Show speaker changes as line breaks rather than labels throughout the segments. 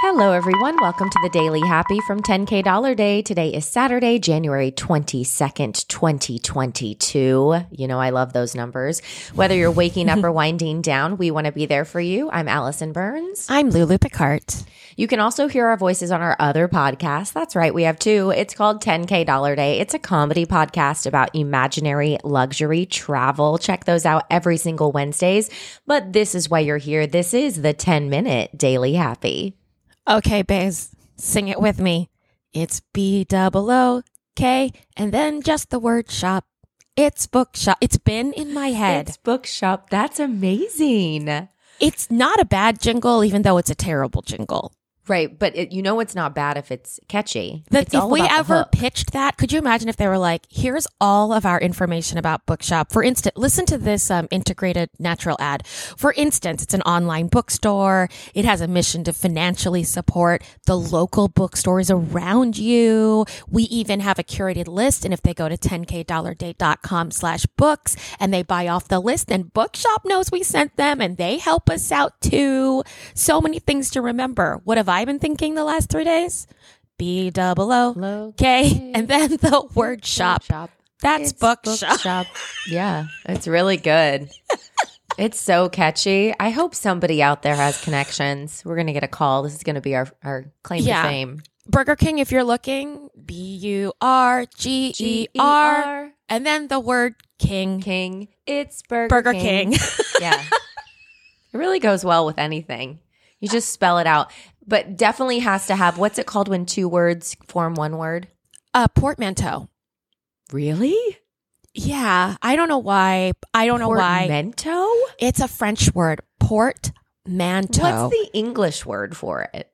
Hello, everyone. Welcome to the Daily Happy from 10K Dollar Day. Today is Saturday, January 22nd, 2022. You know, I love those numbers. Whether you're waking up or winding down, we want to be there for you. I'm Allison Burns.
I'm Lulu Picard.
You can also hear our voices on our other podcast. That's right, we have two. It's called 10K Dollar Day. It's a comedy podcast about imaginary luxury travel. Check those out every single Wednesdays. But this is why you're here. This is the 10 minute Daily Happy.
Okay, Baze, sing it with me. It's B double O K and then just the word shop. It's bookshop. It's been in my head.
It's bookshop. That's amazing.
It's not a bad jingle, even though it's a terrible jingle.
Right, but it, you know it's not bad if it's catchy.
That
It's
if we ever pitched that, could you imagine if they were like, "Here's all of our information about Bookshop." For instance, listen to this um, integrated natural ad. For instance, it's an online bookstore. It has a mission to financially support the local bookstores around you. We even have a curated list, and if they go to 10kdollarday.com slash books and they buy off the list, then Bookshop knows we sent them, and they help us out too. So many things to remember. What have I been thinking the last three days? B double O
Low
and then the word shop.
shop.
That's
It's
bookshop.
Yeah, it's really good. it's so catchy. I hope somebody out there has connections. We're gonna get a call. This is gonna be our our claim
Yeah.
to fame.
Burger King, if you're looking, B U R G E R, and then the word king.
King. It's Burger,
Burger King.
yeah. It really goes well with anything. You just spell it out. But definitely has to have what's it called when two words form one word?
A portmanteau.
Really?
Yeah, I don't know why. I don't know why.
Portmanteau?
It's a French word. Portmanteau.
What's the English word for it?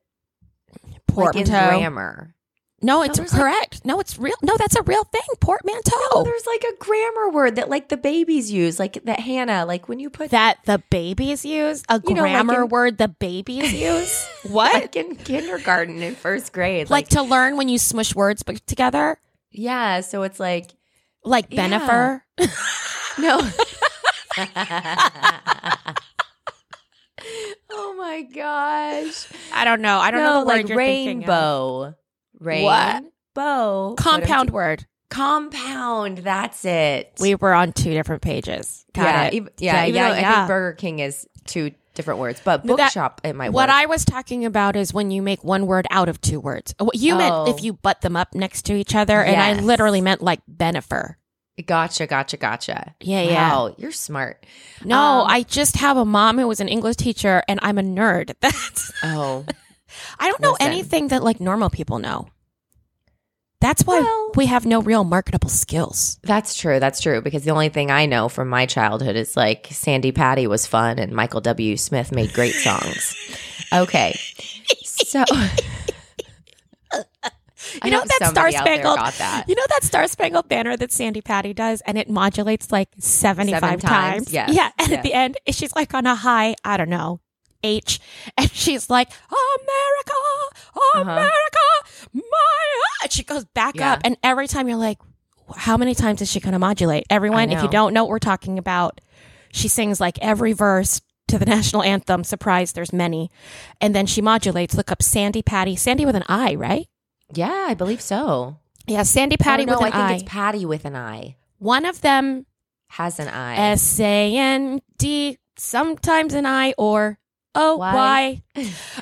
Like
portmanteau?
grammar.
No, it's
like-
correct. no, it's real. No, that's a real thing. Portmanteau.
Oh, there's like a grammar word that like the babies use, like that Hannah, like when you put
that the babies use a
You know, like
grammar
in-
word the babies use. what?
like in kindergarten in first grade.
like to learn when you smush words together,
yeah, so it's like
like
Yeah.
Bennifer.
no. oh my gosh.
I don't know. I don't
no,
know the word
like
you're thinking of.
rainbow. Rainbow.
What? Compound word.
Compound. That's it.
We were on two different pages. Got
yeah,
it.
ev- yeah, even
yeah,
though I
yeah.
think Burger King is two different words, but
No, that-
bookshop it might
What
work.
I was talking about is when you make one word out of two words. You
Oh.
meant if you butt them up next to each other, and I literally meant like Bennifer.
Gotcha, gotcha, gotcha.
Yeah, yeah.
You're smart.
No,
Um,
I just have a mom who was an English teacher, and I'm a nerd. That's
Oh,
I don't know
Listen.
anything that like normal people know. That's why
Well-
we have no real marketable skills.
that's true. That's true. Because the only thing I know from my childhood is like Sandi Patty was fun and Michael W. Smith made great songs. Okay, so
You know that Star
somebody out there
Spangled
that.
You know that Star Spangled Banner that Sandi Patty does, and it modulates like seventy-five
Seven times,
times.
yes,
Yeah, and
yes.
at the end, she's like on a high, I don't know, H, and she's like, "America, uh-huh. America, my," and she goes back
Yeah.
up, and every time you're like, "How many times is she going to modulate?" Everyone, if you don't know what we're talking about, she sings like every verse. To the national anthem, surprise, there's many. And then she modulates. Look up Sandi Patty. Sandi with an I, right?
Yeah, I believe so.
Yeah, Sandi Patty
oh, no,
with an
I think it's Patty with an I.
One of them
Has an I.
S A N D, sometimes an I or O Y.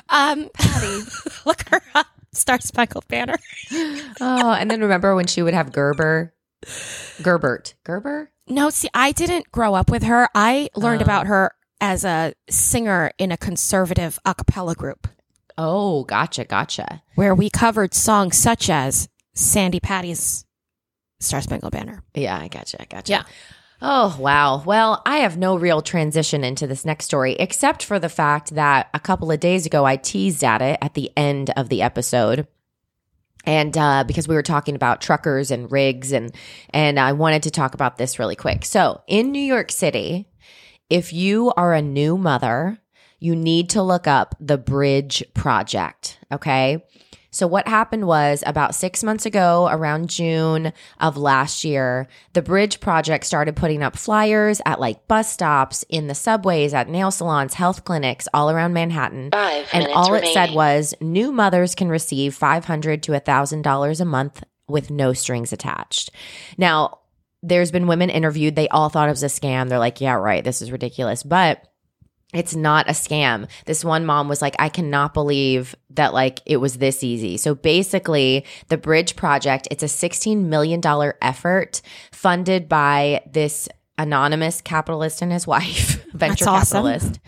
Um,
Patty.
look her up. Star Spangled Banner.
oh, and then remember when she would have Gerber, Gerbert, Gerber.
No, see, I didn't grow up with her. I learned
Oh.
about her as a singer in a conservative a cappella group
Oh, gotcha, gotcha.
where we covered songs such as Sandi Patty's Star Spangled Banner.
Yeah, I gotcha, I gotcha.
Yeah.
Oh, wow. Well, I have no real transition into this next story, except for the fact that a couple of days ago I teased at it at the end of the episode. And uh, because we were talking about truckers and rigs, and and I wanted to talk about this really quick. So in New York City, if you are a new mother, you need to look up the Bridge Project. Okay. So, what happened was about six months ago, around June of last year, the Bridge Project started putting up flyers at like bus stops, in the subways, at nail salons, health clinics all around Manhattan.
Five
And all it said was new mothers can receive 500 to $1,000 a month with no strings attached. Now, there's been women interviewed. They all thought it was a scam. They're like, yeah, right. This is ridiculous. But it's not a scam. This one mom was like, I cannot believe that like it was this easy. So basically, the Bridge Project, it's a $16 million effort funded by this anonymous capitalist and his wife, venture
awesome.
capitalist.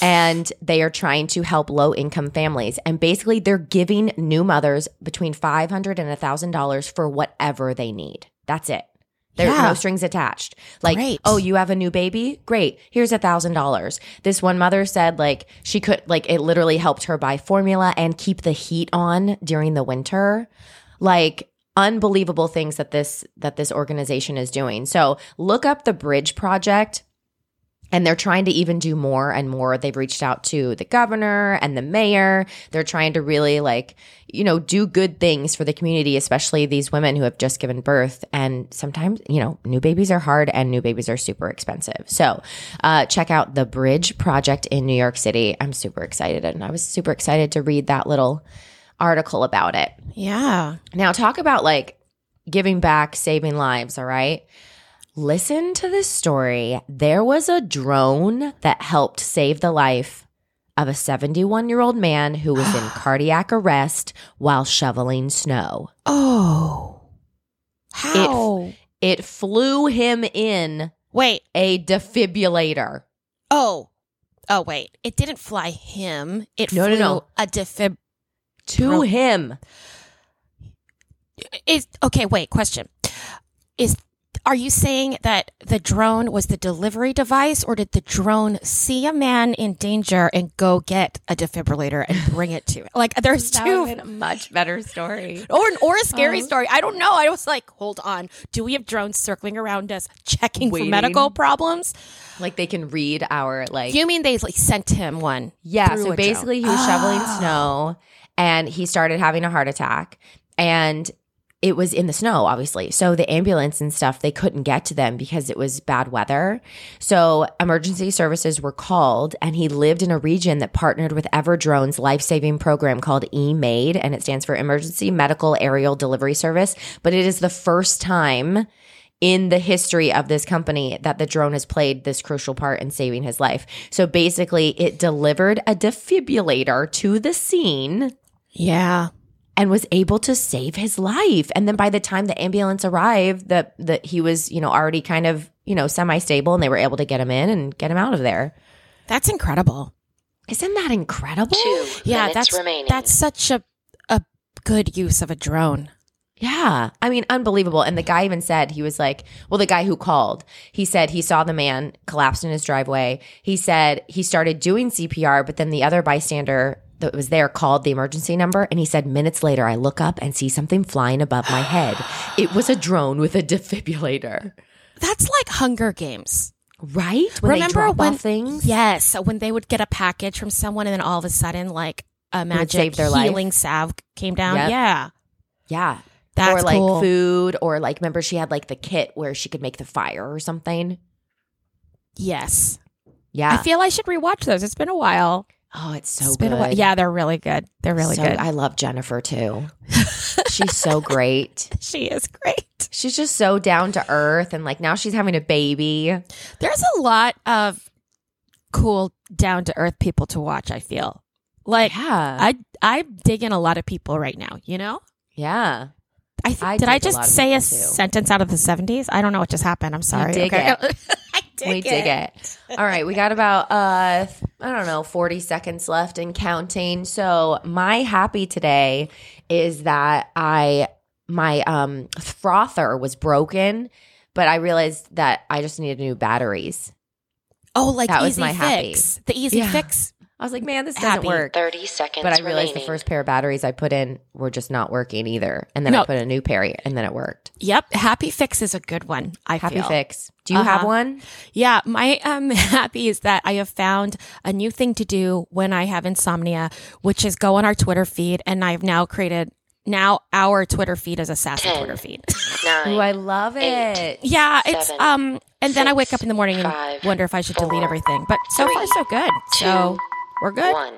And they are trying to help low income families. And basically, they're giving new mothers between 500 and $1,000 for whatever they need. That's it. There's
Yeah.
no strings attached. Like,
Great.
oh, you have a new baby? Great. Here's a thousand dollars. This one mother said like she could like it literally helped her buy formula and keep the heat on during the winter. Like unbelievable things that this that this organization is doing. So look up the Bridge Project and they're trying to even do more and more. They've reached out to the governor and the mayor. They're trying to really like, you know, do good things for the community, especially these women who have just given birth. And sometimes, you know, new babies are hard and new babies are super expensive. So, uh, check out the Bridge Project in New York City. I'm super excited. And I was super excited to read that little article about it.
Yeah.
Now, talk about like giving back, saving lives, all right? Listen to this story. There was a drone that helped save the life of a 71 year old man who was in cardiac arrest while shoveling snow.
Oh. How?
It flew him in
wait.
a defibrillator.
Oh. Oh, wait. It didn't fly him. It
No,
flew
no, no.
a defib.
To him.
Is okay. Wait. Question. Is are you saying that the drone was the delivery device, or did the drone see a man in danger and go get a defibrillator and bring it to? Him? Like, there's two.
a much better story.
Or, or a scary
Uh-huh.
story. I don't know. I was like, hold on. Do we have drones circling around us checking
Waiting.
for medical problems?
Like they can read our like
You mean they like sent him one?
Yeah. So basically,
drone?
he was shoveling
Oh.
snow and he started having a heart attack. And it was in the snow, obviously. So the ambulance and stuff, they couldn't get to them because it was bad weather. So emergency services were called, and he lived in a region that partnered with Everdrone's life saving program called eMAID, and it stands for Emergency Medical Aerial Delivery Service. But it is the first time in the history of this company that the drone has played this crucial part in saving his life. So basically, it delivered a defibrillator to the scene
Yeah.
And was able to save his life. And then by the time the ambulance arrived, that that he was, you know, already kind of, you know, semi-stable and they were able to get him in and get him out of there.
That's incredible.
Isn't that incredible?
Two
Yeah, that's
remaining.
that's such a a good use of a drone.
Yeah. I mean, unbelievable. And the guy even said, he was like, well, the guy who called, he said he saw the man collapsed in his driveway. He said he started doing CPR, but then the other bystander that was there called the emergency number. And he said, minutes later, I look up and see something flying above my head. It was a drone with a defibrillator.
That's like Hunger Games.
Right? When
Remember when
things?
Yes, so when they would get a package from someone and then all of a sudden like a magic
their life.
healing salve came down.
Yep.
Yeah.
Yeah.
That's
or like
cool.
food, or like, remember she had like the kit where she could make the fire or something?
Yes.
Yeah.
I feel I should rewatch those. It's been a while.
Oh, it's so
it's
good.
been a while. Yeah, they're really good. They're really
So-
good.
I love Jennifer too. She's so great.
she is great.
She's just so down to earth and like now she's having a baby.
There's a lot of cool down to earth people to watch, I feel. Like
Yeah.
I I dig in a lot of people right now, you know?
yeah.
I, th-
I
did I
dig a
just say a
too.
sentence out of the 70s? I don't know what just happened. I'm sorry.
dig
okay.
it.
I dig
we dig it. All right, we got about uh I don't know, 40 seconds left and counting. So, my happy today is that I my um frother was broken, but I realized that I just needed new batteries.
Oh, like
That was
easy
my happy.
fix. The easy
Yeah.
fix.
I was like, man, this doesn't
Happy.
work.
30 seconds
But I realized the first pair of batteries I put in were just not working either. And then
No.
I put a new pair and then it worked.
Yep. Happy fix is a good one. I
Happy
feel.
fix. Do you have
Uh-huh.
one?
Yeah, my um happy is that I have found a new thing to do when I have insomnia, which is go on our Twitter feed, and I've now created now our Twitter feed is a sassy
Ten.
Twitter feed.
Nine.
Ooh, I love
eight,
it.
yeah, it's um, and then I wake up in the morning and
five,
wonder if I should delete everything. But so far so good. so
two,
we're good.
One.